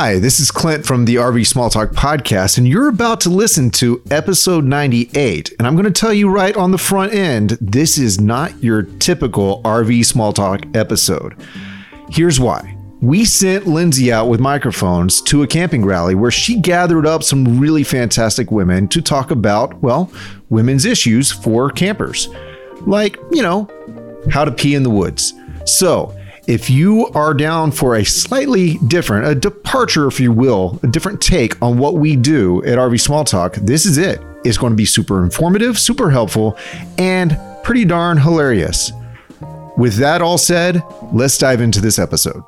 Hi, this is Clint from the RV Small Talk podcast, and you're about to listen to episode 98. And I'm going to tell you right on the front end this is not your typical RV Small Talk episode. Here's why. We sent Lindsay out with microphones to a camping rally where she gathered up some really fantastic women to talk about, well, women's issues for campers. Like, you know, how to pee in the woods. So, if you are down for a slightly different, a departure, if you will, a different take on what we do at RV Small Talk, this is it. It's going to be super informative, super helpful, and pretty darn hilarious. With that all said, let's dive into this episode.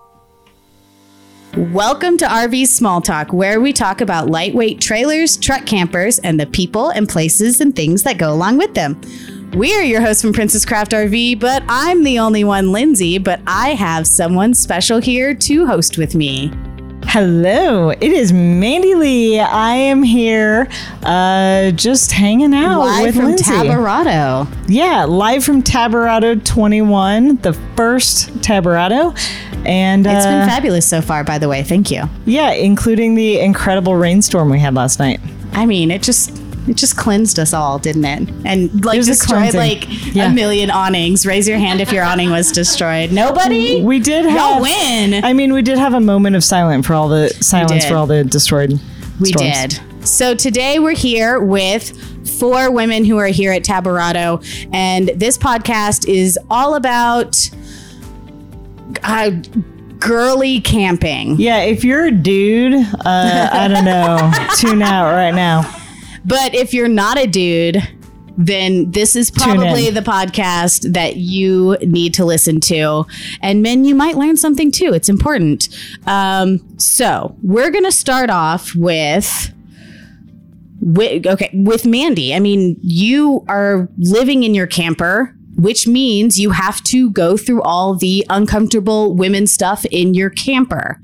Welcome to RV Small Talk, where we talk about lightweight trailers, truck campers, and the people and places and things that go along with them. We're your hosts from Princess Craft RV, but I'm the only one, Lindsay, but I have someone special here to host with me. Hello, it is Mandy Lee. I am here uh, just hanging out Live with from Lindsay. Tabarado. yeah, live from Tabarado 21, the first Tabarado. And It's been uh, fabulous so far, by the way. Thank you. yeah, including the incredible rainstorm we had last night. I mean, it just it just cleansed us all, didn't it? And like destroyed like Yeah. a million awnings. Raise your hand if your awning was destroyed. Nobody. We did have Y'all win. I mean, we did have a moment of silence for all the silence for all the destroyed We storms. did. So today we're here with four women who are here at Tabarado, and this podcast is all about uh, girly camping. Yeah, if you're a dude, uh, I don't know, tune out right now. But if you're not a dude, then this is probably the podcast that you need to listen to. And men, you might learn something too. It's important. Um, so we're going to start off with. With, okay, with Mandy. I mean, you are living in your camper, which means you have to go through all the uncomfortable women stuff in your camper.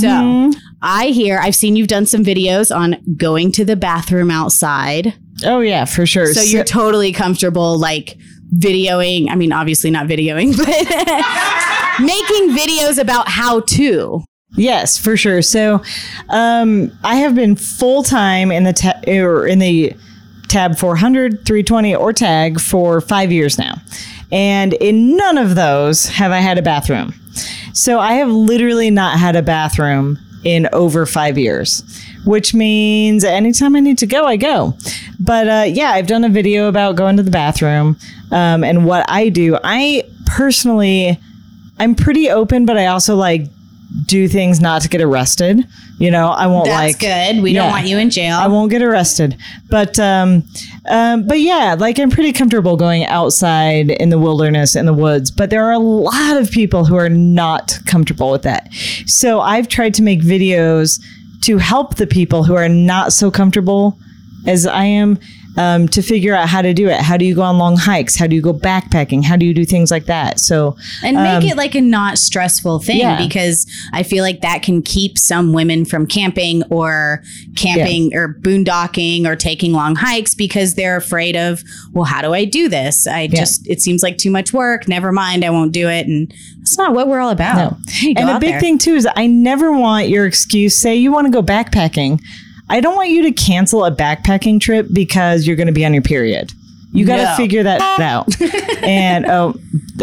So I hear, I've seen you've done some videos on going to the bathroom outside. Oh yeah, for sure. So you're totally comfortable, like videoing. I mean, obviously not videoing, but making videos about how to. Yes, for sure. So, um, I have been full time in the ta- or in the tab 400, 320, or tag for five years now, and in none of those have I had a bathroom. So I have literally not had a bathroom in over five years, which means anytime I need to go, I go. But uh, yeah, I've done a video about going to the bathroom um, and what I do. I personally, I'm pretty open, but I also like do things not to get arrested. You know, I won't like. That's like good. We yeah. don't want you in jail. I won't get arrested. But um, um, but yeah, like I'm pretty comfortable going outside in the wilderness in the woods. But there are a lot of people who are not comfortable with that. So I've tried to make videos to help the people who are not so comfortable as I am. Um, to figure out how to do it. How do you go on long hikes? How do you go backpacking? How do you do things like that? So, and make it like a not stressful thing yeah. because I feel like that can keep some women from camping or camping or boondocking or taking long hikes because they're afraid of, well, how do I do this? I just, it seems like too much work. Never mind, I won't do it. And that's not what we're all about. No. And a big there. thing too is I never want your excuse. Say you want to go backpacking. I don't want you to cancel a backpacking trip because you're going to be on your period. You got to No. figure that out. and oh,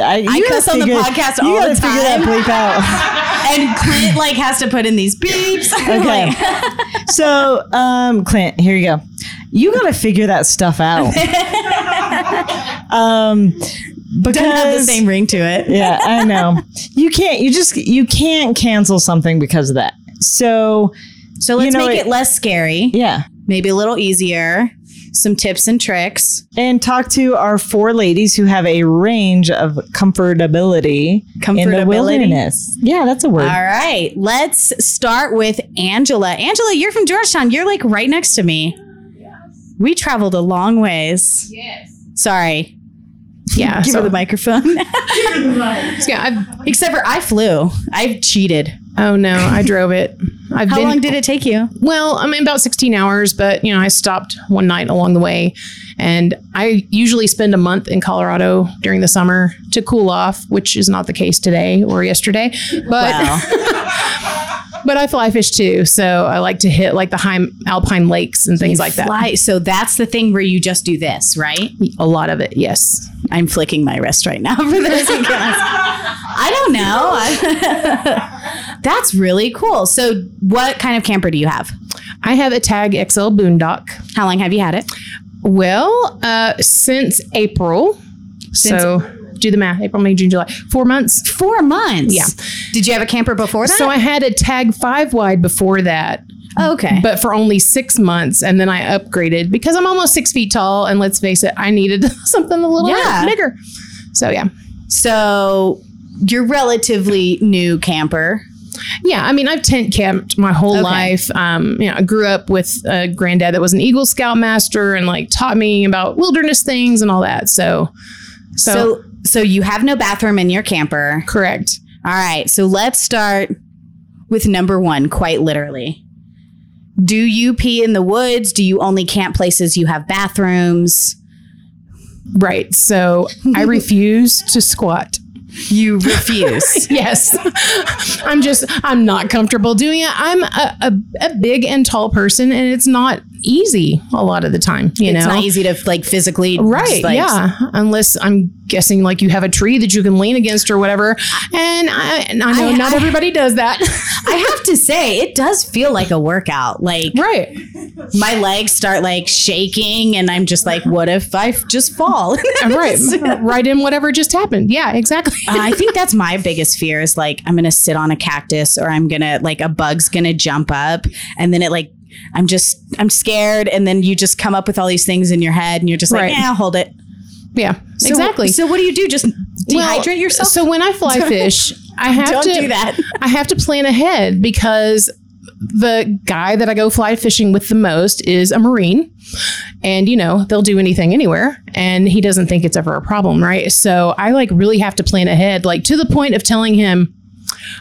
I, you I cuss on the podcast you all gotta the figure that time. bleep out. and Clint like has to put in these beeps. Okay. Like, so, um, Clint, here you go. You got to figure that stuff out. um, because doesn't have the same ring to it. yeah, I know. You can't. You just you can't cancel something because of that. So So let's You know, make it- it less scary, yeah, maybe a little easier. Some tips and tricks. and talk to our four ladies who have a range of comfortability, in the wilderness. Yeah, that's a word. All right, let's start with Angela. Angela, you're from Georgetown. You're like right next to me. Yes. We traveled a long ways. Yes. Sorry. Yeah. Give so, her the microphone. yeah I've, Except for I flew. I cheated. Oh no, I drove it. I've How been, long did it take you? Well, I mean, about 16 hours, but you know, I stopped one night along the way. And I usually spend a month in Colorado during the summer to cool off, which is not the case today or yesterday. But Wow. but I fly fish too, so I like to hit like the high alpine lakes and things like that. So that's the thing where you just do this, right? A lot of it, yes. I'm flicking my wrist right now for this. I don't know. That's really cool. So, what kind of camper do you have? I have a Tag XL Boondock. How long have you had it? Well, uh, since April. Since- so do the math. April, May, June, July. Four months. Four months. Yeah. Did you have a camper before that? So I had a Tag five wide before that. Oh, okay. but for only six months. And then I upgraded because I'm almost six feet tall. And let's face it, I needed something a little Yeah. bigger. So, yeah. so you're relatively new camper. Yeah. I mean, I've tent camped my whole Okay. life. Um, you know, I grew up with a granddad that was an Eagle Scout master and like taught me about wilderness things and all that. So, so, So, so you have no bathroom in your camper. correct. All right. So let's start with number one, quite literally. Do you pee in the woods? Do you only camp places you have bathrooms? Right. So I refuse to squat. You refuse. Yes. I'm just, I'm not comfortable doing it. I'm a, a, a big and tall person and it's not easy a lot of the time, you know. it's know? not easy to like physically Right. like, yeah. Unless I'm guessing like you have a tree that you can lean against or whatever. And I, and I know I- not I- everybody does that. I have to say, it does feel like a workout. Like right. my legs start like shaking, and I'm just like, what if I just fall? Right. right in whatever just happened. Yeah, exactly. Uh, I think that's my biggest fear is like I'm gonna sit on a cactus or I'm gonna like a bug's gonna jump up and then it like I'm just I'm scared and then you just come up with all these things in your head and you're just like yeah hold it yeah. So- exactly. So what do you do? Just dehydrate Well, yourself? So when I fly fish, I have Don't to do that. I have to plan ahead because the guy that I go fly fishing with the most is a Marine. And, you know, they'll do anything anywhere. And he doesn't think it's ever a problem, right? So I like really have to plan ahead, like to the point of telling him,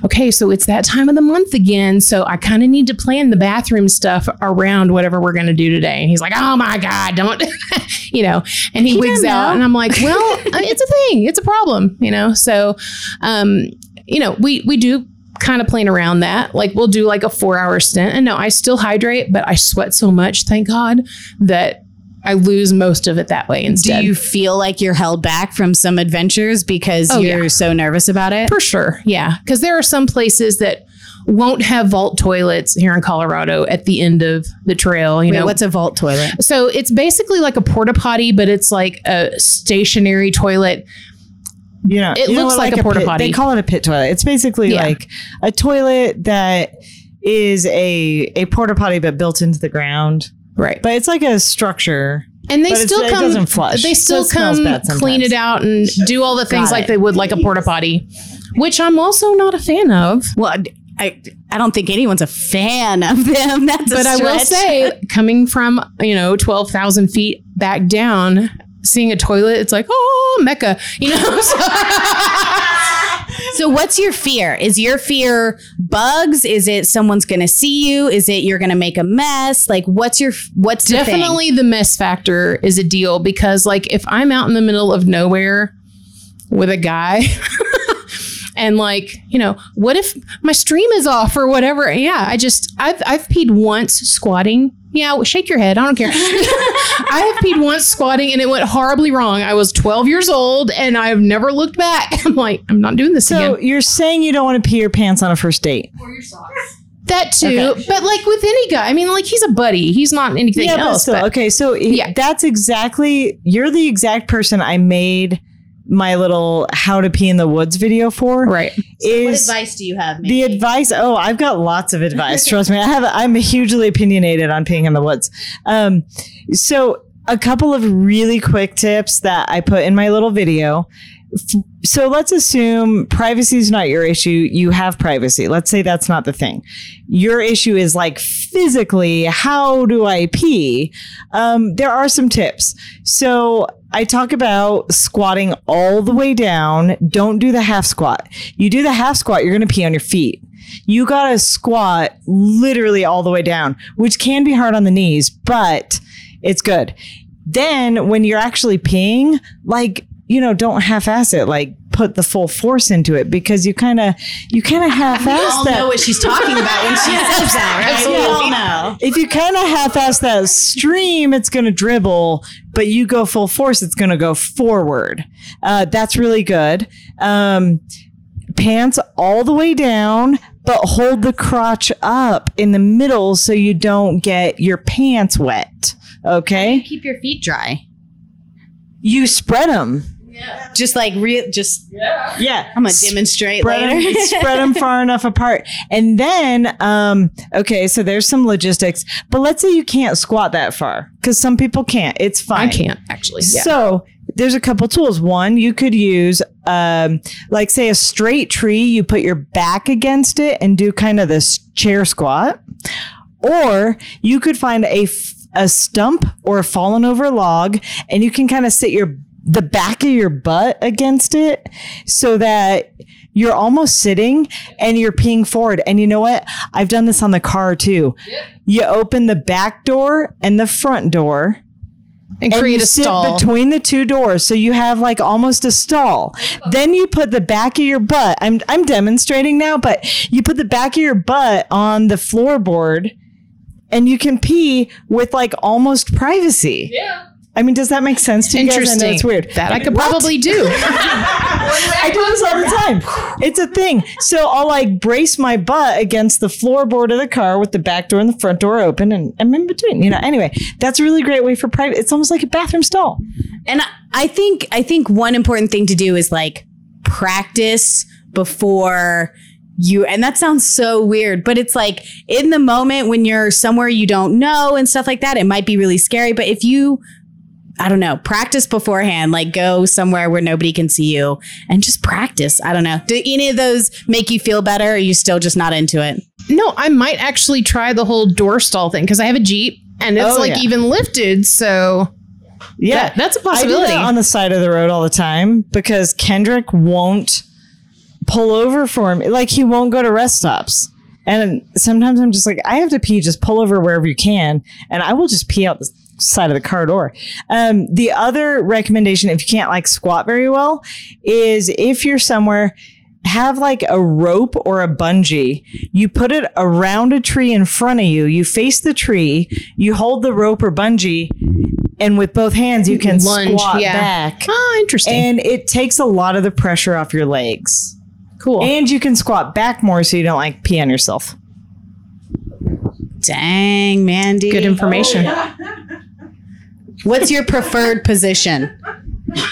okay, so it's that time of the month again. So I kind of need to plan the bathroom stuff around whatever we're going to do today. And he's like, oh my God, don't, you know, and he, He wigs out. And I'm like, well, it's a thing, it's a problem, you know? So, um, you know, we, we do kind of playing around that. Like we'll do like a four hour stint. And no, I still hydrate, but I sweat so much, thank God, that I lose most of it that way instead. do you feel like you're held back from some adventures because Oh, you're yeah. so nervous about it? For sure. Yeah. Because there are some places that won't have vault toilets here in Colorado at the end of the trail. You Wait, know, what's a vault toilet? so it's basically like a porta potty, but it's like a stationary toilet. You know, It you looks what, like a porta potty. They call it a pit toilet. It's basically Yeah. like a toilet that is a a porta potty but built into the ground. Right. But it's like a structure. And they But it's- still it come. doesn't flush, They so still it smells come clean it out and do all the things Got like it. they would like a porta potty, which I'm also not a fan of. Well, I I don't think anyone's a fan of them. That's a But I will say, coming from you know twelve thousand feet back down, seeing a toilet, it's like oh mecca, you know. So, what's your fear? Is your fear bugs? Is it someone's going to see you? Is it you're going to make a mess? Like what's your what's the thing? definitely the mess factor is a deal because like if I'm out in the middle of nowhere with a guy. And like, you know, what if my stream is off or whatever? Yeah, I just I've I've peed once squatting. Yeah, well, shake your head. I don't care. I have peed once squatting and it went horribly wrong. I was 12 years old and I've never looked back. I'm like, I'm not doing this So again. you're saying you don't want to pee your pants on a first date? Or your socks. That too. But like with any guy, I mean, like he's a buddy. He's not anything yeah, but else. still, but- okay. So Yeah. that's exactly you're the exact person I made my little how to pee in the woods video for. Right. what Is advice do you have? the advice? Oh, I've got lots of advice. Trust me, I have. I'm hugely opinionated on peeing in the woods. Um, so a couple of really quick tips that I put in my little video. So let's assume privacy is not your issue. You have privacy. Let's say that's not the thing. Your issue is like physically, how do I pee? Um, there are some tips. So I talk about squatting all the way down. Don't do the half squat. You do the half squat, you're going to pee on your feet. You got to squat literally all the way down, which can be hard on the knees, but it's good. Then when you're actually peeing, like, you know, don't half ass it. Like put the full force into it because you kind of you kind of half-ass that. We all that. know what she's talking about when she says that, right? We all know. if you kind of half-ass that stream, it's going to dribble, but you go full force, it's going to go forward. Uh, that's really good. Um, pants all the way down, but hold the crotch up in the middle so you don't get your pants wet. Okay, Keep your feet dry. you spread them. Just like real, just Yeah, I'm gonna demonstrate spread later. them, spread them far enough apart. And then, um, okay, so there's some logistics, but let's say you can't squat that far because some people can't. It's fine. I can't actually. Yeah. So there's a couple tools. One, you could use, um, like say a straight tree, you put your back against it and do kind of this chair squat. Or you could find a, f- a stump or a fallen over log and you can kind of sit your, the back of your butt against it so that you're almost sitting and you're peeing forward. And you know what? I've done this on the car too. You open the back door and the front door and and create you a sit stall. between the two doors so you have like almost a stall then you put the back of your butt i'm i'm demonstrating now but you put the back of your butt on the floorboard and you can pee with like almost privacy yeah I mean, does that make sense to you guys? I know Interesting. it's weird. That I could What? probably do. I do this all the time. It's a thing. So I'll like brace my butt against the floorboard of the car with the back door and the front door open and I'm in between, you know. Anyway, that's a really great way for private. It's almost like a bathroom stall. And I- I think I think one important thing to do is like practice before you and that sounds so weird, but it's like in the moment when you're somewhere you don't know and stuff like that, it might be really scary. But if you I don't know, practice beforehand, like go somewhere where nobody can see you and just practice. I don't know. Do any of those make you feel better? Or are you still just not into it? No, I might actually try the whole door stall thing because I have a Jeep and it's Oh, like yeah. even lifted. So Yeah, That- that's a I do possibility. that on the side of the road all the time because Kendrick won't pull over for me. Like he won't go to rest stops. And sometimes I'm just like, I have to pee. Just pull over wherever you can, and I will just pee out the side of the car door. Um, the other recommendation, if you can't like squat very well, is if you're somewhere. Have like a rope or a bungee. You put it around a tree in front of you. You face the tree. You hold the rope or bungee, and with both hands you can Lunge, squat yeah. back ah, interesting. and it takes a lot of the pressure off your legs cool. and you can squat back more so you don't like pee on yourself Dang, Mandy. Good information. What's your preferred position?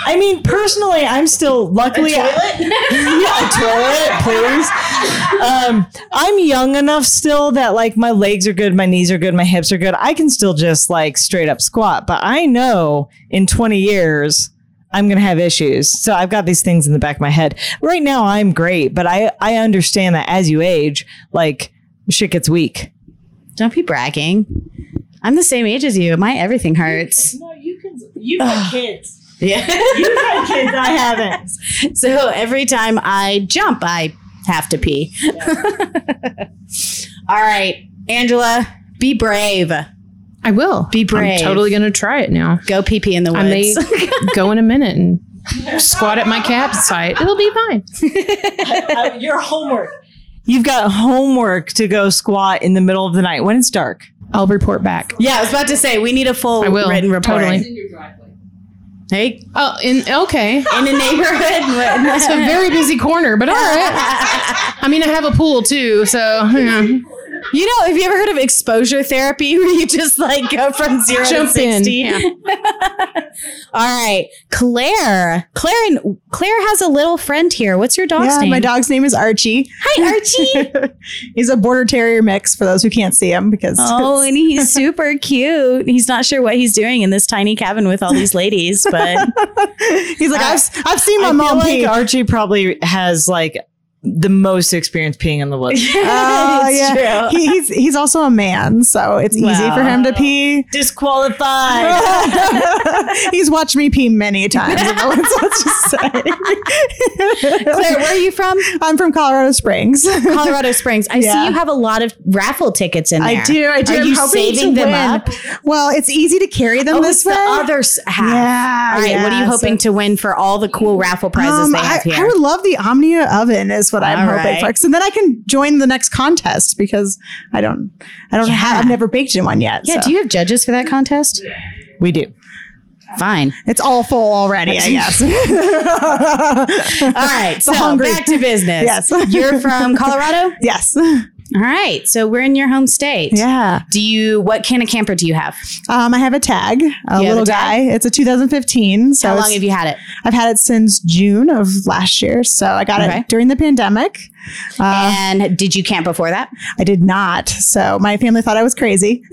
i mean personally i'm still luckily a yeah a toilet please um, i'm young enough still that like my legs are good my knees are good my hips are good i can still just like straight up squat but i know in 20 years I'm gonna have issues. So I've got these things in the back of my head. Right now I'm great, but I I understand that as you age, like shit gets weak. Don't be bragging. I'm the same age as you. My everything hurts. No, you can. You've got kids. Yeah. You've got kids. I haven't. so every time I jump, I have to pee. All right, Angela, be brave. I will. Be brave. I'm totally going to try it now. Go pee pee in the I may woods. go in a minute and squat at my campsite. It'll be fine. Uh, your homework. You've got homework to go squat in the middle of the night when it's dark. I'll report back. yeah, I was about to say we need a full I will. written report. Totally. Hey, Oh, in okay. in the neighborhood. It's a very busy corner, but all right. I mean, I have a pool too, so yeah. You know, have you ever heard of exposure therapy where you just like go from zero to Jump in. 60? Yeah. All right. Claire. Claire and Claire has a little friend here. What's your dog's Yeah, name? my dog's name is Archie. Hi, Archie. He's a border terrier mix for those who can't see him because oh, and he's super cute. He's not sure what he's doing in this tiny cabin with all these ladies, but he's like, I've, I've seen my I mom feel like Archie probably has like the most experience peeing in the woods. Oh yeah, He- he's he's also a man, so it's easy for him to pee. Disqualified. he's watched me pee many times. let's, let's just say. Claire, where are you from? I'm from Colorado Springs. Colorado Springs. I see you have a lot of raffle tickets in there. I do. I do. Are I'm you saving them win. up? Well, it's easy to carry them Oh, this it's way. the other half. Yeah, All right. what are you hoping so- to win for all the cool raffle prizes Um, they I, have here? I would love the Omnia oven is what I'm All hoping right. for. So then I can join the next contest because I don't, I don't have, I've never baked in one yet. yeah. so. Do you have judges for that contest? we do. Fine. It's all full already, I guess. All right. so hungry. back to business. Yes. You're from Colorado. yes. All right. So we're in your home state. Yeah. Do you? What kind of camper do you have? Um, I have a tag, a have little a tag? guy. It's a 2015. So How long have you had it? I've had it since June of last year. So I got Okay. it during the pandemic. Uh, and did you camp before that? I did not. So my family thought I was crazy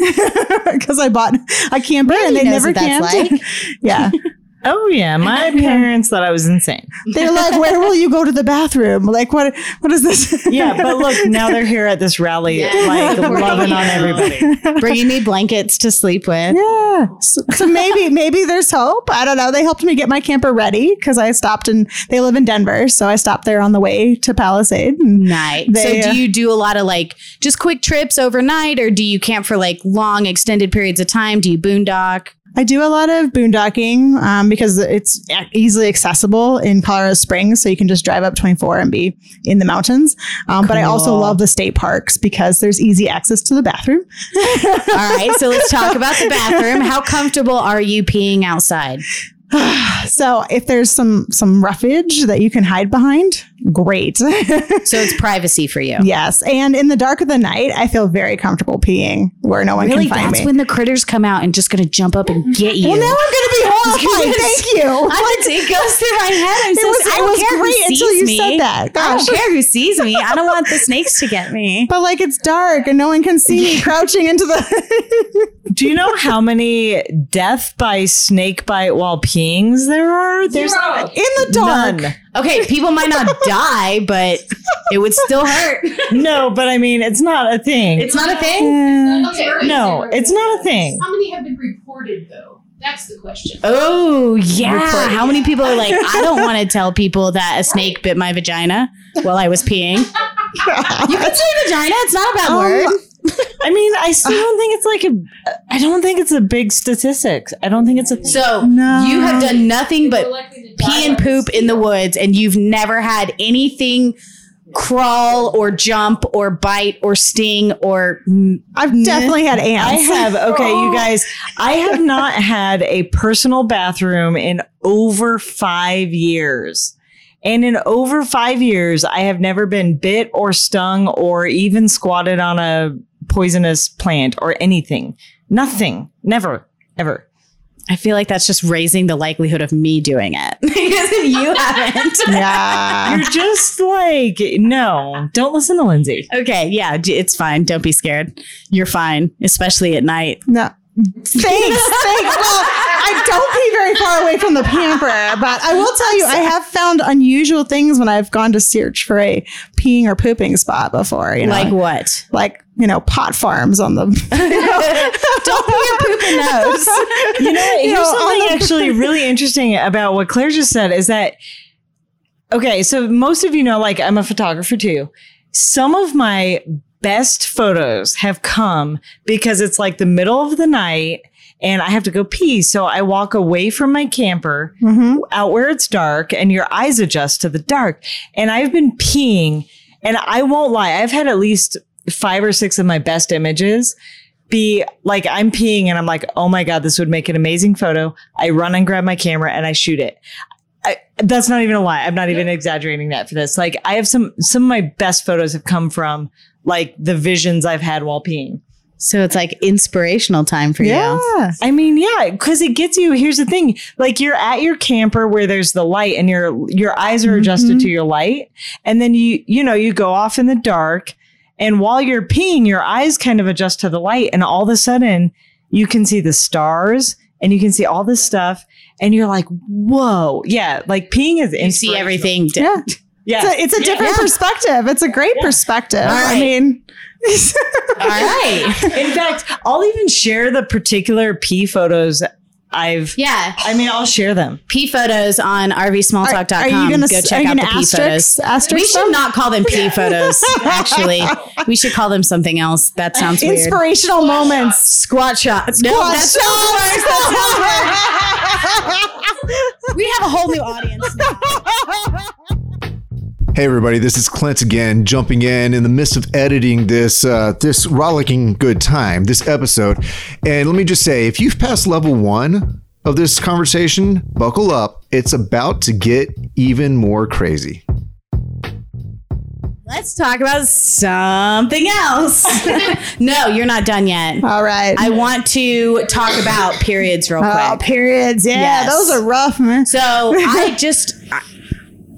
because I bought a camper and they never what that's camped. like. yeah. Oh yeah, my parents thought I was insane. They're like, where will you go to the bathroom? Like, what? What is this? Yeah, but look, now they're here at this rally, like loving on everybody. Bringing me blankets to sleep with. Yeah. So, so maybe, maybe there's hope. I don't know. They helped me get my camper ready because I stopped and they live in Denver. So I stopped there on the way to Palisade. And Night. They, so uh, do you do a lot of like just quick trips overnight or do you camp for like long extended periods of time? Do you boondock? I do a lot of boondocking um, because it's easily accessible in Colorado Springs. So you can just drive up 24 and be in the mountains. Um, But I also love the state parks because there's easy access to the bathroom. All right. So let's talk about the bathroom. How comfortable are you peeing outside? So if there's some some roughage that you can hide behind, great. So it's privacy for you. yes, and in the dark of the night, I feel very comfortable peeing where no one Really, can find me. that's me. when the critters come out and just gonna jump up and get you. well, now I'm going to be horrified. Thank you. I just, it goes through my head. I'm it so, was, I don't was care great who until you me. said that. I don't care who sees me. I don't want the snakes to get me. But like it's dark and no one can see me crouching into the. Do you know how many death by snake bite while peeings there are? There's in the dark. none. Okay, people might not die, but it would still hurt. No, but I mean, it's not a thing. It's not a thing. Okay, no, it's not a thing. How many have been reported though? That's the question. Oh yeah. How many people are like, I don't want to tell people that a snake bit my vagina while I was peeing. You can say vagina. It's not a bad Um, word. I mean, I still don't think it's like a. I don't think it's a big statistics. I don't think it's a. Thing. So No. you have done nothing but More likely to pee and poop in the woods, and you've never had anything crawl or jump or bite or sting or I've definitely had ants. I have okay, you guys. I have not had a personal bathroom in over five years. And in over five years, I have never been bit or stung or even squatted on a poisonous plant or anything. Nothing. Never. Ever. I feel like that's just raising the likelihood of me doing it because you haven't. yeah. You're just like, no, don't listen to Lindsay. Okay, yeah, it's fine. Don't be scared. You're fine, especially at night. No. Thanks. Thanks. Well, I don't pee very far away from the pamper, but I will tell you, I have found unusual things when I've gone to search for a peeing or pooping spot before. You know, Like what? like you know, pot farms on the. Don't pee or poop in those. You know, here's know, something the- actually really interesting about what Claire just said is that okay, so most of you know, like I'm a photographer too. Some of my best photos have come because it's like the middle of the night and I have to go pee. So I walk away from my camper Mhm. out where it's dark and your eyes adjust to the dark. And I've been peeing and I won't lie, I've had at least five or six of my best images be like I'm peeing and I'm like, oh my God, this would make an amazing photo. I run and grab my camera and I shoot it. I, that's not even a lie. I'm not even exaggerating that for this. Like I have some some of my best photos have come from like the visions I've had while peeing. So it's like inspirational time for you. Yeah. you. I mean, yeah, because it gets you. Here's the thing: like you're at your camper where there's the light, and your your eyes are adjusted to mm-hmm. your light, and then you you know you go off in the dark, and while you're peeing, your eyes kind of adjust to the light, and all of a sudden you can see the stars, and you can see all this stuff, and you're like, whoa, yeah, like peeing is You see everything. Yeah. Yeah. It's a, it's a different perspective. It's a great perspective. I mean, All right. In fact, I'll even share the particular P photos I've. Yeah. I mean, I'll share them. P photos on rvsmalltalk.com. Are- are you gonna Go check out the gonna P photos. asterisk we should not call them P photos, actually. We should call them something else. That sounds weird. inspirational moments. Squat shots. No, Squat that's not worse. That's not worse. we have a whole new audience now. Hey everybody, this is Clint again, jumping in in the midst of editing this uh, this rollicking good time, this episode. And let me just say, if you've passed level one of this conversation, buckle up. It's about to get even more crazy. Let's talk about something else. no, you're not done yet. All right. I want to talk about periods real quick. oh, periods. Yeah, Yes. those are rough, man. So I just, I,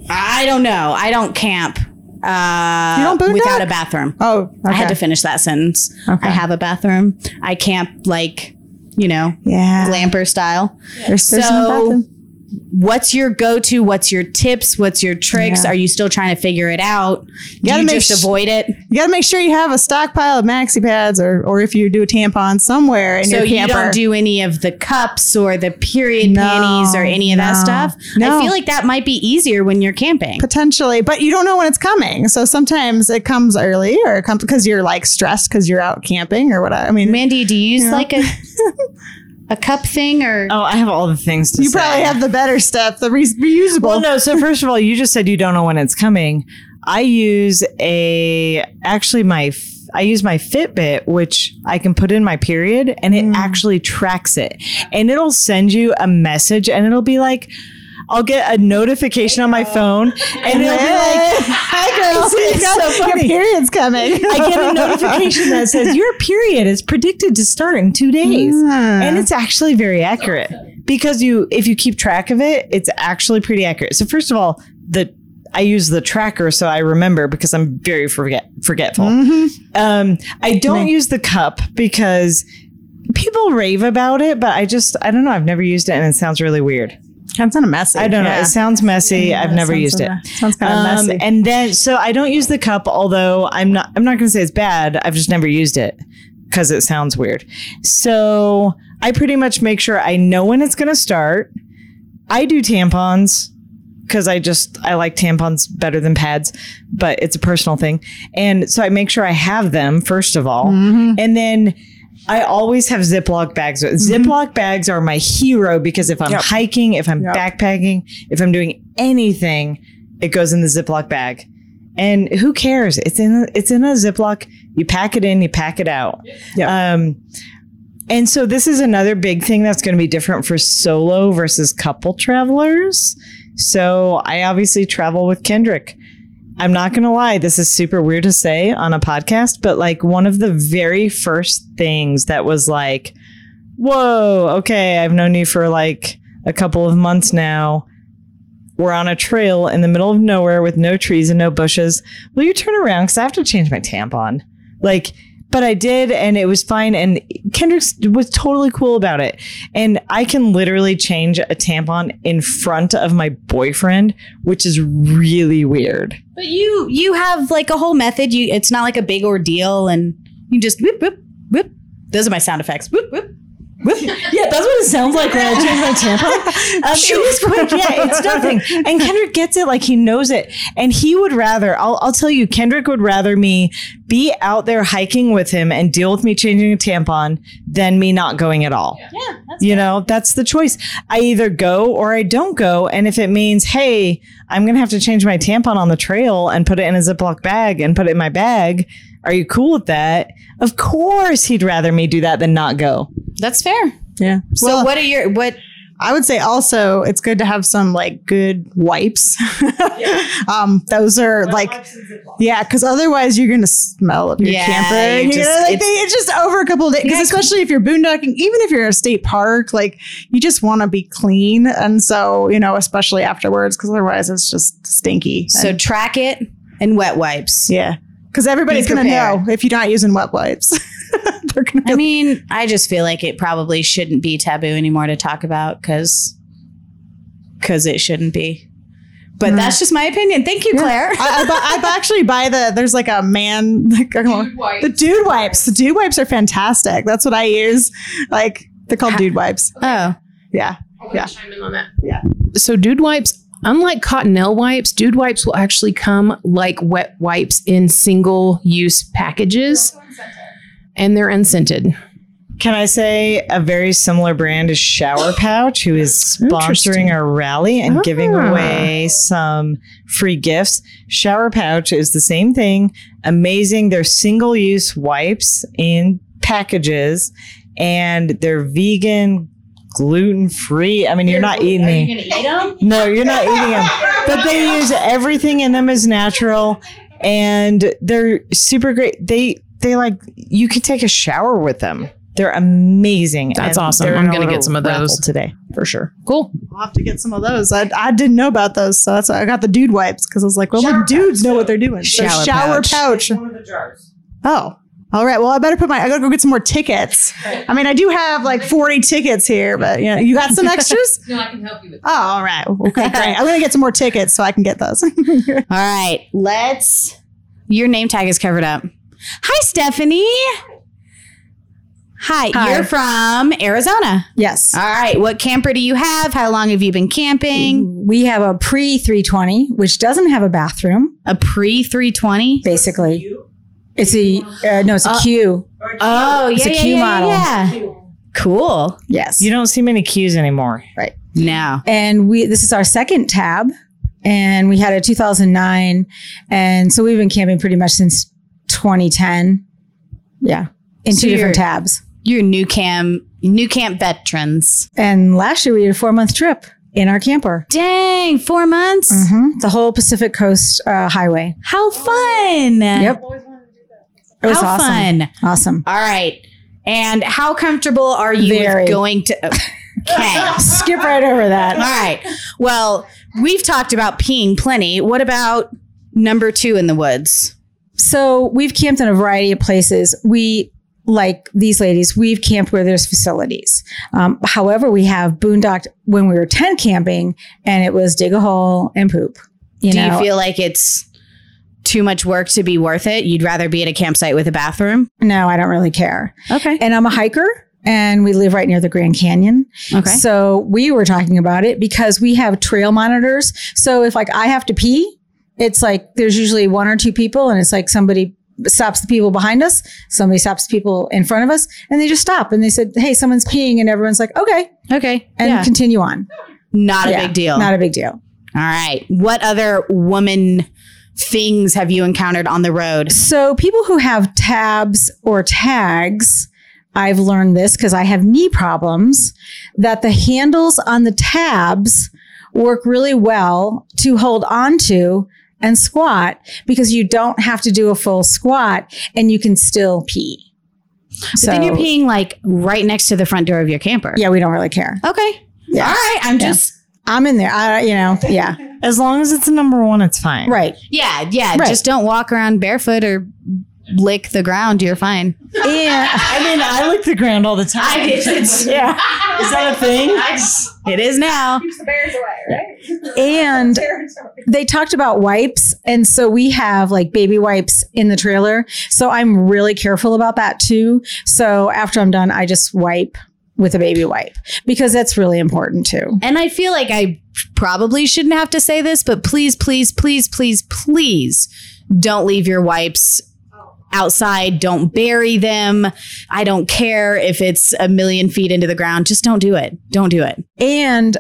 I don't know. I don't camp uh, You don't boondock? without a bathroom. Oh, okay. I had to finish that sentence. Okay. I have a bathroom. I camp like, you know, yeah. glamper style. There's, there's So- no bathroom. What's your go-to? What's your tips? What's your tricks? Yeah. Are you still trying to figure it out? you gotta you make just sh- avoid it? You got to make sure you have a stockpile of maxi pads, or or if you do a tampon somewhere in So your you don't do any of the cups or the period No, panties or any of that stuff. no. I feel like that might be easier when you're camping. potentially, but you don't know when it's coming. So sometimes it comes early, or it comes because you're like stressed because you're out camping or whatever. I mean, Mandy, do you use Yeah. like a a cup thing or Oh, I have all the things to you say. probably have the better stuff, the re- reusable. Well, no. So first of all, you just said you don't know when it's coming. I use a actually my I use my Fitbit, which I can put in my period, and it mm. actually tracks it, and it'll send you a message, and it'll be like. I'll get a notification on my phone, and it'll be like, "Hi, girls, It's got so your period's coming." I get a notification that says your period is predicted to start in two days. And it's actually very accurate because you if you keep track of it, it's actually pretty accurate. So first of all, the I use the tracker so I remember because I'm very forget forgetful. Um, I don't use the cup because people rave about it, but I just I don't know. I've never used it and it sounds really weird. Sounds kind of messy. I don't know. It sounds messy. I've never used it. sounds kinda Um, messy. And then, so I don't use the cup, although I'm not. I'm not going to say it's bad. I've just never used it because it sounds weird. So I pretty much make sure I know when it's going to start. I do tampons because I just I like tampons better than pads, but it's a personal thing. And so I make sure I have them first of all, Mm-hmm. and then. I always have Ziploc bags. Ziploc bags are my hero because if I'm hiking, if I'm Yep. backpacking, if I'm doing anything, it goes in the Ziploc bag. And who cares? It's in a, it's in a Ziploc. You pack it in, you pack it out. Um, and so this is another big thing that's going to be different for solo versus couple travelers. So I obviously travel with Kendrick. I'm not going to lie, this is super weird to say on a podcast, but like one of the very first things that was like, whoa, okay, I've known you for like a couple of months now. We're on a trail in the middle of nowhere with no trees and no bushes. Will you turn around? Because I have to change my tampon. Like, but I did, and it was fine. And Kendrick was totally cool about it. And I can literally change a tampon in front of my boyfriend, which is really weird. But you you have like a whole method. You it's not like a big ordeal and you just whoop whoop whoop. Those are my sound effects. Whoop whoop. Yeah, that's what it sounds like when I change my tampon. Um, it is quick. Yeah, it's nothing. And Kendrick gets it like he knows it. And he would rather, I'll, I'll tell you, Kendrick would rather me be out there hiking with him and deal with me changing a tampon than me not going at all. Yeah, that's You know, that's the choice. I either go or I don't go. And if it means, hey, I'm going to have to change my tampon on the trail and put it in a Ziploc bag and put it in my bag, are you cool with that? Of course, he'd rather me do that than not go. that's fair. yeah. So well, what are your what I would say also it's good to have some like good wipes. um, those are like, yeah, because otherwise you're gonna smell up your Yeah, camper. you You just- know, like it's- they, it's just over a couple of days. Because Yeah. especially if you're boondocking, even if you're at a state park, like you just want to be clean, and so you know, especially afterwards, because otherwise it's just stinky. so And- track it and wet wipes. yeah, because everybody's gonna know if you're not using wet wipes. Gonna I mean, I just feel like it probably shouldn't be taboo anymore to talk about because because it shouldn't be. but mm. that's just my opinion. Thank you, Claire. I, I, I actually buy the there's like a man like, I wipes. the dude wipes. The dude wipes are fantastic. That's what I use. Like they're called dude wipes. oh, Yeah. I'll Yeah. chime in on that. So dude wipes, unlike cottonelle wipes, dude wipes will actually come like wet wipes in single use packages and they're unscented. Can I say a very similar brand is Shower Pouch, who is sponsoring our rally and giving Ah. away some free gifts. Shower Pouch is the same thing. Amazing. They're single use wipes in packages and they're vegan, gluten free. I mean, you're not eating them. gonna eat them? No, you're not eating them. But they use everything in them as natural and they're super great. They they like you can take a shower with them. They're amazing. That's And awesome. I'm gonna get some of those. today for sure. Cool. I'll have to get some of those. I, I didn't know about those, so that's why I got the dude wipes because I was like, well, the dudes know what they're doing. So Shower shower pouch. pouch. Oh, all right. Well, I better put my. I gotta go get some more tickets. I mean, I do have like forty tickets here, but you know, you got some extras. No, I can help you with Oh, all right. Okay, great. I'm gonna get some more tickets so I can get those. all right. Let's. Your name tag is covered up. Hi, Stephanie. Hi, Hi. you're from Arizona. Yes. All right. What camper do you have? How long have you been camping? We have a pre 320, which doesn't have a bathroom, A pre 320? basically. It's a, uh, no, it's a Uh, Q. Oh, yeah. It's a yeah, Q yeah, model. Yeah. yeah. Cool. Yes. You don't see many cues anymore. Right. Now. and we, this is our second tab. And we had a 2009. And so we've been camping pretty much since 2010. Yeah. In So two different tabs. You're new camp, new camp veterans. And last year we did a four month trip in our camper. Dang, four months? Mhm. The whole Pacific Coast uh, Highway. How fun. Yep. It was How awesome. fun. Awesome. All right. And how comfortable are you Very. with going to. Okay. Skip right over that. All right. Well, we've talked about peeing plenty. What about number two in the woods? So we've camped in a variety of places. We like these ladies, we've camped where there's facilities. Um, however, we have boondocked when we were tent camping, and it was dig a hole and poop. You Do know, you feel like it's too much work to be worth it? You'd rather be at a campsite with a bathroom? no, I don't really care. Okay. And I'm a hiker, and we live right near the Grand Canyon. Okay. So we were talking about it because we have trail monitors. So if like I have to pee, it's like there's usually one or two people, and it's like somebody stops the people behind us, somebody stops people in front of us, and they just stop and they said, "Hey, someone's peeing," and everyone's like, "Okay," Okay. and yeah. continue on. Not a big deal. Not a big deal. All right. What other woman things have you encountered on the road? So people who have tabs or tags. I've learned this because I have knee problems that the handles on the tabs work really well to hold onto and squat because you don't have to do a full squat and you can still pee. But then you're peeing like right next to the front door of your camper. Yeah, we don't really care. Okay. Yeah. All right. I'm Yeah. just I'm in there. I, you know, yeah, As long as it's a number one, it's fine. right. yeah, yeah. Right. Just don't walk around barefoot or lick the ground. You're fine. Yeah. I mean, I lick the ground all the time. I did. yeah. Is that a thing? It is now. Keeps the bears away, right? and they talked about wipes and so we have like baby wipes in the trailer so i'm really careful about that too so after i'm done i just wipe with a baby wipe because that's really important too And I feel like I probably shouldn't have to say this, but please, please, please, please, please don't leave your wipes outside. Don't bury them. I don't care if it's a million feet into the ground. Just don't do it. Don't do it. and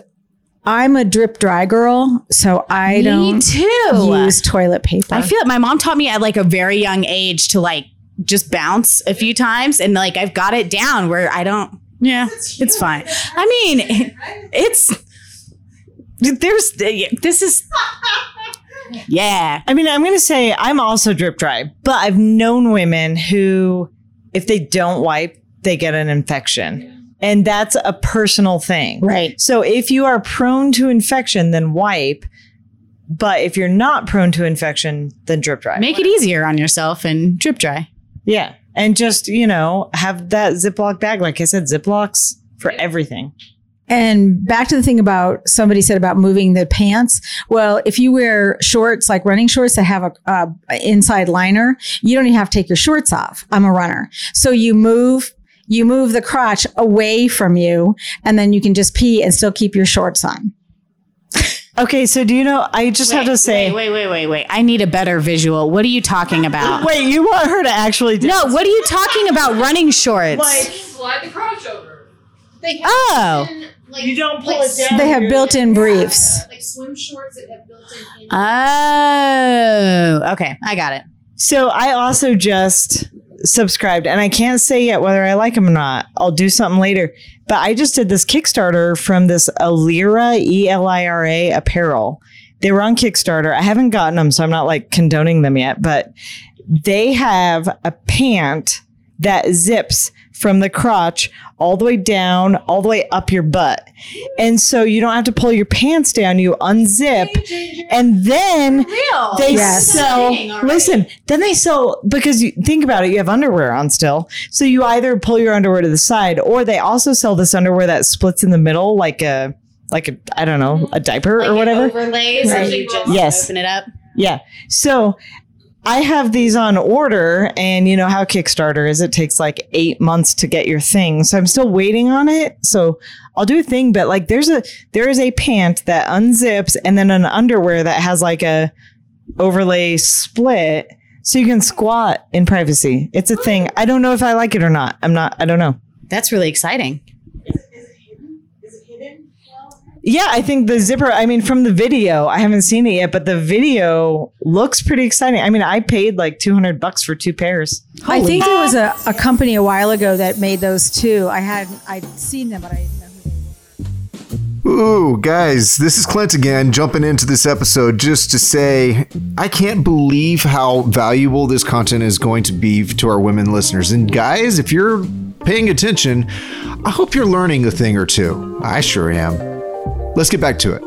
i'm a drip dry girl so i Me don't too. use toilet paper I feel like my mom taught me at like a very young age to like just bounce a few times and like I've got it down where I don't yeah, it's fine. I mean, it's there's this is yeah. I mean, I'm going to say I'm also drip dry, but I've known women who, if they don't wipe, they get an infection. And that's a personal thing. right So if you are prone to infection, then wipe. But if you're not prone to infection, then drip dry. Make it easier on yourself and drip dry. yeah. And just, you know, have that Ziploc bag. Like I said, Ziplocs for everything. And back to the thing about somebody said about moving the pants. Well, if you wear shorts like running shorts that have a, a inside liner, you don't even have to take your shorts off. I'm a runner, so you move you move the crotch away from you, and then you can just pee and still keep your shorts on. Okay, so do you know? I just have to say, wait, wait, wait, wait, wait. I need a better visual. What are you talking about? wait, you want her to actually do No, what are you talking about? Running shorts. Like Slide the crotch over. They have Oh. built-in, like, You don't pull like it down. They have built-in briefs. Like swim shorts that have built-in. Oh, okay. I got it. So I also just subscribed, and I can't say yet whether I like them or not. I'll do something later. But I just did this Kickstarter from this Elira, E L I R A apparel. They were on Kickstarter. I haven't gotten them, so I'm not like condoning them yet. But they have a pant that zips from the crotch all the way down, all the way up your butt. And so you don't have to pull your pants down. You unzip and then they Yes. sell, listen, then they sell, because you think about it, you have underwear on still. So you either pull your underwear to the side or they also sell this underwear that splits in the middle like a, like a, I don't know, a diaper or whatever. Overlays Right. and you just Yes. open it up. Yeah. So I have these on order, and you know how Kickstarter is. It takes like eight months to get your thing. So I'm still waiting on it. So I'll do a thing, but like there's a there is a pant that unzips and then an underwear that has like a overlay split so you can squat in privacy. It's a thing. I don't know if I like it or not. I'm not I don't know. That's really exciting. Yeah, I think the zipper, I mean, from the video, I haven't seen it yet, but the video looks pretty exciting. I mean, I paid like 200 bucks for two pairs. I think there was a, a company a while ago that made those too. I had I'd seen them, but I didn't know who they were. Ooh, guys, this is Clint again, jumping into this episode just to say I can't believe how valuable this content is going to be to our women listeners. And guys, if you're paying attention, I hope you're learning a thing or two. I sure am. Let's get back to it.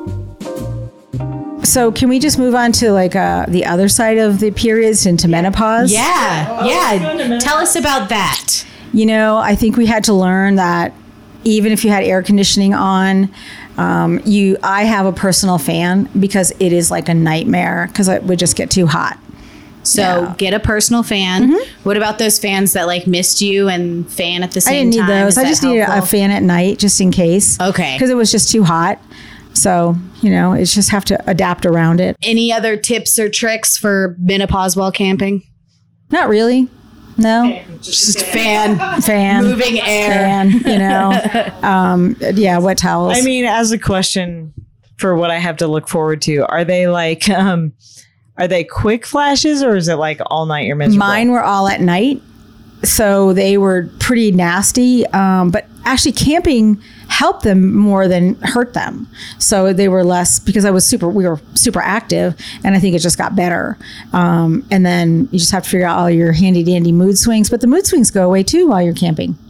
So can we just move on to like uh, the other side of the periods into menopause? Yeah, yeah. Tell us about that. You know, I think we had to learn that even if you had air conditioning on, um, you I have a personal fan because it is like a nightmare because it would just get too hot. So Yeah. get a personal fan. What about those fans that like missed you and fan at the same time? I didn't need time? those. Is I that just needed a fan at night just in case. Okay. Because it was just too hot. So, you know, it's just have to adapt around it. Any other tips or tricks for menopause while camping? Not really. No. Just fan, Fan. moving air. Fan, you know. um, yeah, wet towels. I mean, as a question for what I have to look forward to, are they like, um, are they quick flashes or is it like all night you're miserable? Mine were all at night, so they were pretty nasty. Um, but actually, camping helped them more than hurt them. So they were less because I was super. We were super active, and I think it just got better. Um, and then you just have to figure out all your handy dandy mood swings. But the mood swings go away too while you're camping.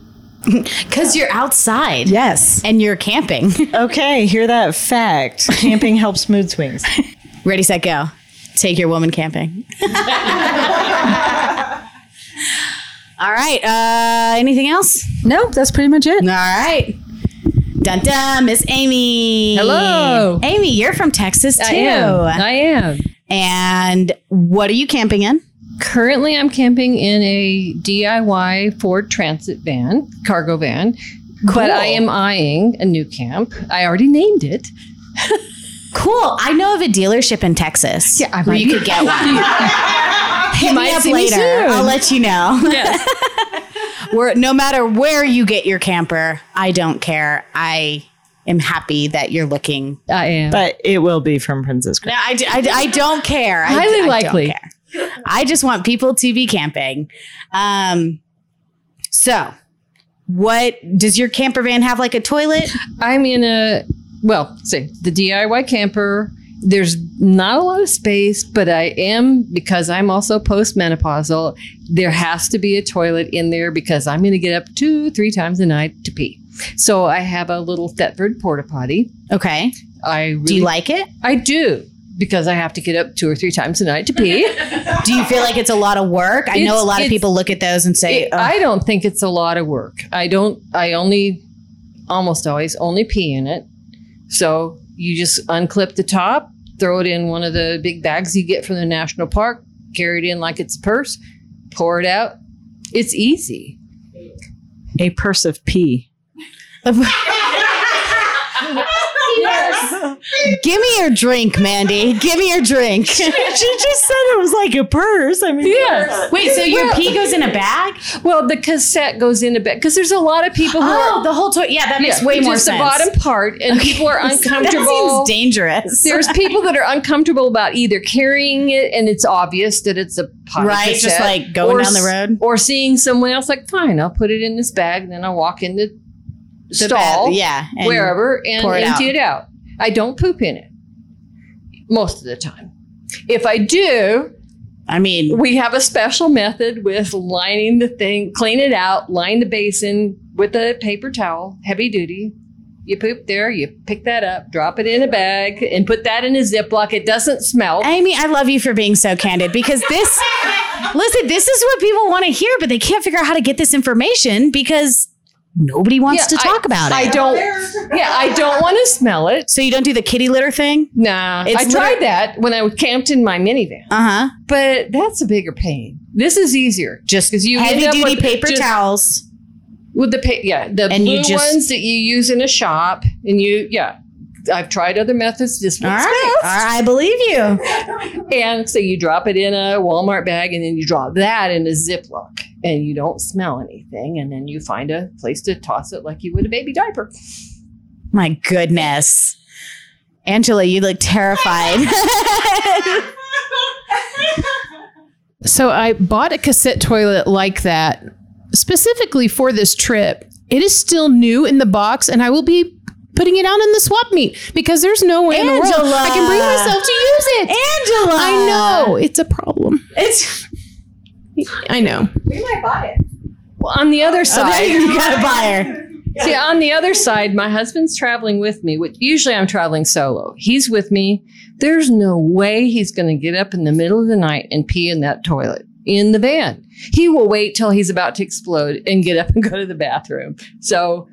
Because you're outside. Yes. And you're camping. Okay, hear that fact. Camping helps mood swings. Ready, set, go. Take your woman camping. All right. Uh, anything else? No, that's pretty much it. All right. Dun dun, Miss Amy. Hello. Amy, you're from Texas too. I am. I am. And what are you camping in? Currently, I'm camping in a DIY Ford Transit van, cargo van. But I am eyeing a new camp. I already named it. Cool. I know of a dealership in Texas Yeah, I where might you could get one. Hit me up see me later. I'll let you know. Yes. Where no matter where you get your camper, I don't care. I am happy that you're looking. I am. But it will be from Princess No, Cruise. I, d- I d- I don't care. I, Highly I don't likely. care. I just want people to be camping. Um, so, what does your camper van have? Like a toilet? I'm in a, well, say the DIY camper. There's not a lot of space, but I am, because I'm also postmenopausal, there has to be a toilet in there because I'm going to get up two, three times a night to pee. So I have a little Thetford porta potty. Okay. I really, Do you like it? I do because I have to get up two or three times a night to pee. Do you feel like it's a lot of work? I know a lot of people look at those and say, It-. I don't think it's a lot of work. I don't. I only almost always only pee in it. So you just unclip the top, throw it in one of the big bags you get from the national park, carry it in like it's a purse, pour it out. It's easy. A purse of pee. Give me your drink, Mandy. Give me your drink. she just said it was like a purse. I mean, Yeah. Wait, so your pee goes in a bag? Well, the cassette goes in a bit because there's a lot of people who Oh, are the whole toy. Yeah, that makes yeah, way more just sense. the bottom part, and people are uncomfortable. That seems dangerous. There's people that are uncomfortable about either carrying it and it's obvious that it's a Right, just like going or down the road. or seeing someone else like, fine, I'll put it in this bag, and then I'll walk in the, The stall, bed, yeah, and wherever, and it empty out. it out. I don't poop in it most of the time. If I do, I mean, we have a special method with lining the thing, clean it out, line the basin with a paper towel, heavy duty. You poop there, you pick that up, drop it in a bag, and put that in a Ziploc. It doesn't smell. Amy, I love you for being so candid because this, listen, this is what people want to hear, but they can't figure out how to get this information because nobody wants Yeah, to talk I- about it. I don't. Yeah, I don't want to smell it. so you don't do the kitty litter thing? Nah, It's I liter- tried that when I camped in my minivan, Uh huh. but that's a bigger pain. This is easier, just because you heavy duty with paper just- towels. with the pa- yeah the And blue you just- ones that you use in a shop, and you yeah. I've tried other methods. This All one's right. best. I believe you. And so you drop it in a Walmart bag and then you drop that in a Ziploc and you don't smell anything. And then you find a place to toss it like you would a baby diaper. My goodness. Angela, you look terrified. So I bought a cassette toilet like that specifically for this trip. It is still new in the box, and I will be putting it out in the swap meet because there's no way in the world I can bring myself to use it. Angela. I know it's a problem. It's I know. We might buy it. Well, on the other side, you gotta buy her. see, on the other side, my husband's traveling with me, which usually I'm traveling solo. He's with me. There's no way he's going to get up in the middle of the night and pee in that toilet in the van. He will wait till he's about to explode and get up and go to the bathroom. So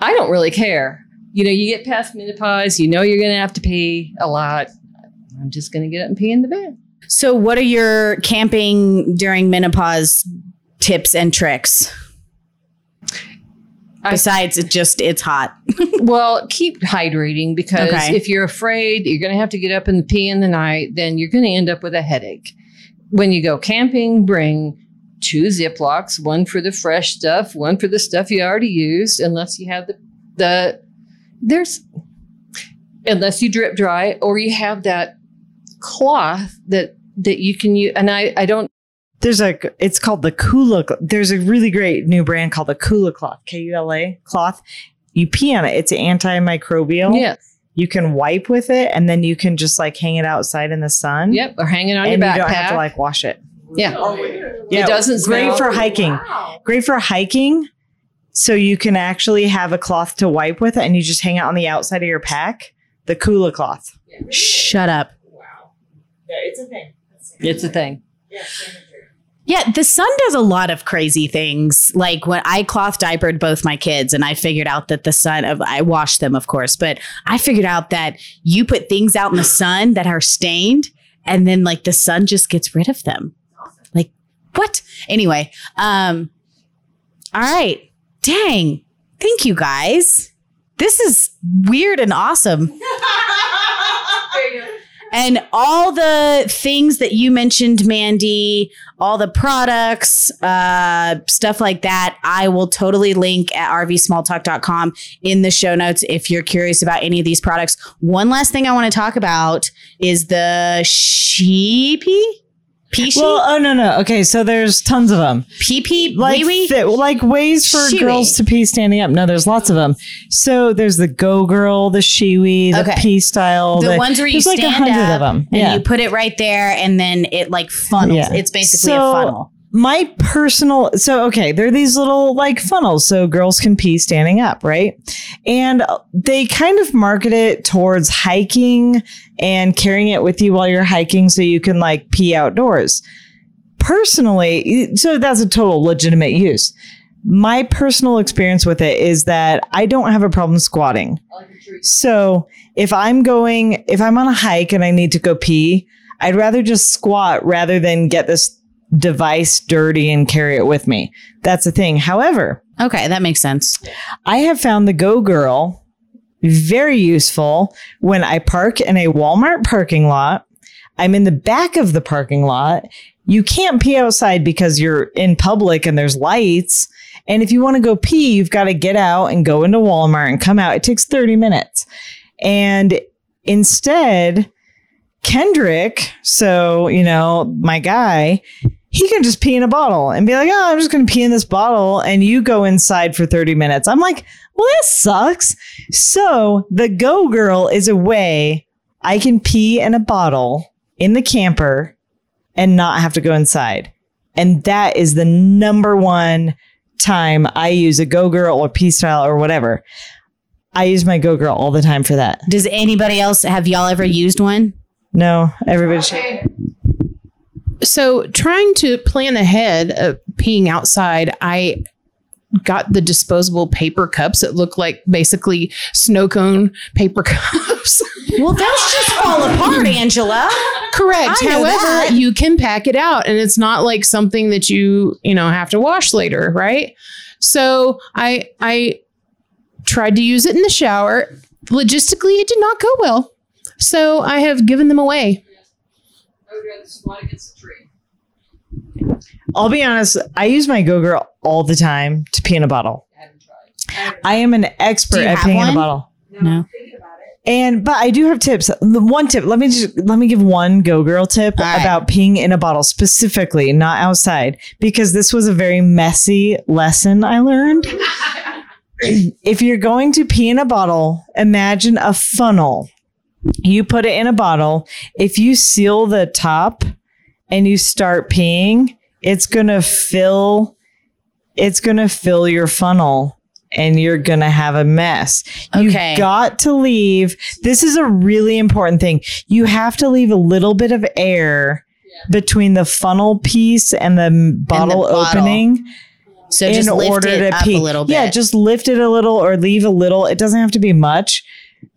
I don't really care. You know, you get past menopause, you know you're going to have to pee a lot. I'm just going to get up and pee in the van. So, what are your camping during menopause tips and tricks? I- Besides, it just it's hot. Well, keep hydrating because Okay. if you're afraid you're going to have to get up and pee in the night, then you're going to end up with a headache. When you go camping, bring two Ziplocs, one for the fresh stuff, one for the stuff you already used, unless you have the the there's unless you drip dry or you have that cloth that that you can use. And I I don't There's a, it's called the Kula. There's a really great new brand called the Kula cloth, K U L A cloth. You pee on it. It's antimicrobial. yeah You can wipe with it and then you can just like hang it outside in the sun. yep or hang it on And your you don't have to like wash it. yeah. Oh, yeah, it doesn't great smell. for hiking. wow. Great for hiking. So you can actually have a cloth to wipe with and you just hang it on the outside of your pack. The Kula cloth. Shut up. Wow. Yeah, it's a thing. It's a thing. Yeah, yeah, the sun does a lot of crazy things. Like when I cloth diapered both my kids, and I figured out that the sun of I washed them, of course, but I figured out that you put things out in the sun that are stained, and then like the sun just gets rid of them. Like what? Anyway, um, all right. Dang. Thank you guys. This is weird and awesome. And all the things that you mentioned, Mandy, all the products, uh, stuff like that, I will totally link at rvsmalltalk.com in the show notes if you're curious about any of these products. One last thing I want to talk about is the sheepy? Well, oh no, no. Okay, so there's tons of them. Pee pee? Like Wee fit- like ways for Shewee. girls to pee standing up. No, there's lots of them. So there's the Go Girl, the Shewee, the Okay. pStyle. The ones where you like stand hundred up of them. and Yeah. you put it right there and then it like funnels. Yeah. It's basically So- a funnel. My personal so okay they're these little like funnels so girls can pee standing up right? And they kind of market it towards hiking and carrying it with you while you're hiking so you can like pee outdoors. Personally so that's a total legitimate use. My personal experience with it is that I don't have a problem squatting. So if I'm going, if I'm on a hike and I need to go pee, I'd rather just squat rather than get this device dirty and carry it with me. That's the thing. However, Okay, that makes sense. I have found the Go Girl very useful when I park in a Walmart parking lot. I'm in the back of the parking lot. You can't pee outside because you're in public and there's lights. And if you want to go pee, you've got to get out and go into Walmart and come out. It takes 30 minutes. And instead, Kendrick, so, you know, my guy, he can just pee in a bottle and be like, oh, I'm just going to pee in this bottle. And you go inside for 30 minutes. I'm like, well, that sucks. So the Go Girl is a way I can pee in a bottle in the camper and not have to go inside. And that is the number one time I use a Go Girl or pStyle or whatever. I use my Go Girl all the time for that. Does anybody else have y'all ever used one? No, everybody should. So trying to plan ahead of peeing outside, I got the disposable paper cups that look like basically snow cone paper cups. Well, those just fall apart, Angela. Correct. However, that. you can pack it out and it's not like something that you, you know, have to wash later, right? So I I tried to use it in the shower. Logistically, it did not go well. So I have given them away. I would rather squat against a tree. I'll be honest, I use my Go Girl all the time to pee in a bottle. I haven't tried. I am an expert at have peeing in a one? bottle. No. And but I do have tips. The One tip, let me just let me give one Go Girl tip All right. about peeing in a bottle specifically, not outside, because this was a very messy lesson I learned. if you're going to pee in a bottle, imagine a funnel. You put it in a bottle. If you seal the top and you start peeing, it's gonna fill it's gonna fill your funnel and you're gonna have a mess. Okay. You've got to leave. This is a really important thing. You have to leave a little bit of air between the funnel piece and the bottle, bottle. opening So in order it to pee. a little bit. Yeah, just lift it a little or leave a little. It doesn't have to be much,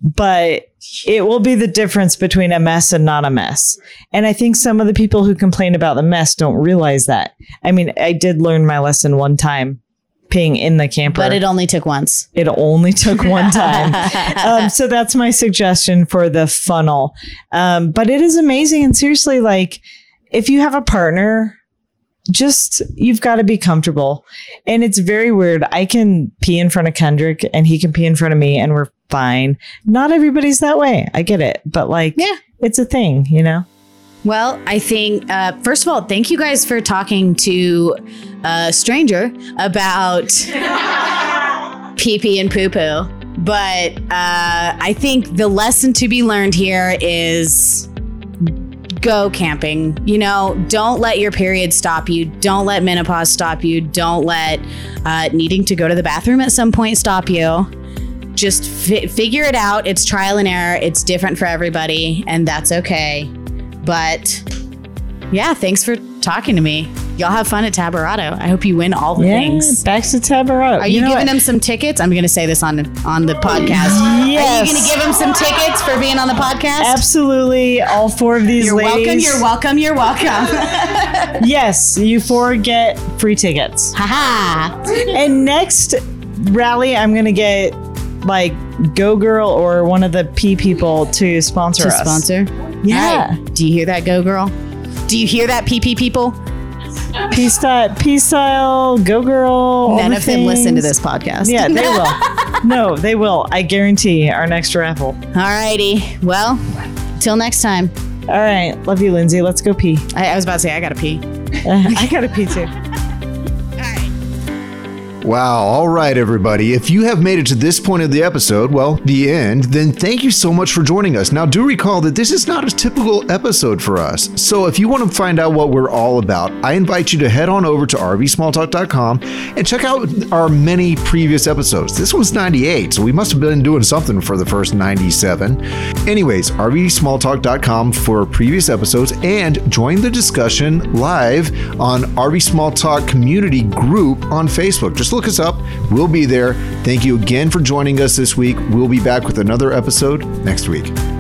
but it will be the difference between a mess and not a mess. And I think some of the people who complain about the mess don't realize that. I mean, I did learn my lesson one time peeing in the camper. but it only took once. It only took one time. um, so that's my suggestion for the funnel. Um, but it is amazing. And seriously, like if you have a partner, just you've got to be comfortable. And it's very weird. I can pee in front of Kendrick and he can pee in front of me and we're fine. Not everybody's that way. I get it. But like, Yeah. it's a thing, you know? Well, I think, uh, first of all, thank you guys for talking to a stranger about pee pee and poo poo. But uh, I think the lesson to be learned here is go camping. You know, don't let your period stop you. Don't let menopause stop you. Don't let uh, needing to go to the bathroom at some point stop you. Just fi- figure it out. It's trial and error. It's different for everybody, and that's okay. But yeah, thanks for talking to me. Y'all have fun at Tabarado. I hope you win all the things. Back to Tabarot. Are you, know giving what? him some tickets? I'm going to say this on on the podcast. Are you going to give them some tickets for being on the podcast? Absolutely. All four of these You're ladies. welcome. You're welcome. You're welcome. Yes, you four get free tickets. Haha. And next rally, I'm gonna get like Go Girl or one of the P people to sponsor To us. sponsor. Yeah. Right. Do you hear that, Go Girl? Do you hear that, PP people? P style, P style, Go Girl. None the of them listen to this podcast. Yeah, they will. no, they will. I guarantee our next raffle. All righty. Well, till next time. All right, love you, Lindsay. Let's go pee. I, I was about to say I gotta pee. Uh, I gotta pee too. Wow. All right, everybody. If you have made it to this point of the episode, well, the end, then thank you so much for joining us. Now, do recall that this is not a typical episode for us. So if you want to find out what we're all about, I invite you to head on over to rvsmalltalk.com and check out our many previous episodes. This was 98, so we must have been doing something for the first 97. Anyways, rvsmalltalk.com for previous episodes and join the discussion live on RV Small Talk community group on Facebook. Just look us up. We'll be there. Thank you again for joining us this week. We'll be back with another episode next week.